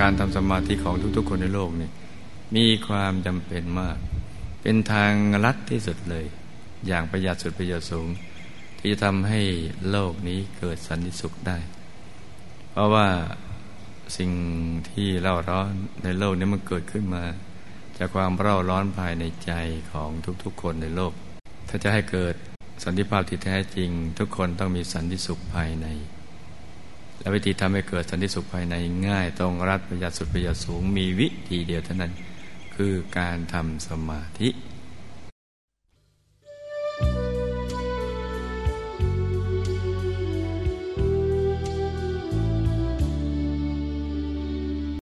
การทำสมาธิของทุก ๆ คนในโลกนี่มีความจำเป็นมาก เป็นทางลัดที่สุดเลย อย่างประหยัดสุดประโยชน์สูง ที่จะทำให้โลกนี้เกิดสันติสุขได้ เพราะว่าสิ่งที่เล่าร้อนในโลกนี้มันเกิดขึ้นมา จากความเร่าร้อนภายในใจของทุกๆ คนในโลก ถ้าจะให้เกิดสันติภาพที่แท้จริง ทุกคนต้องมีสันติสุขภายใน และวิธีทำให้เกิดสันติสุขภายในง่าย ตรงรัดประหยัดสุดประหยัดสูงมีวิธีเดียวเท่านั้น คือการทำสมาธิ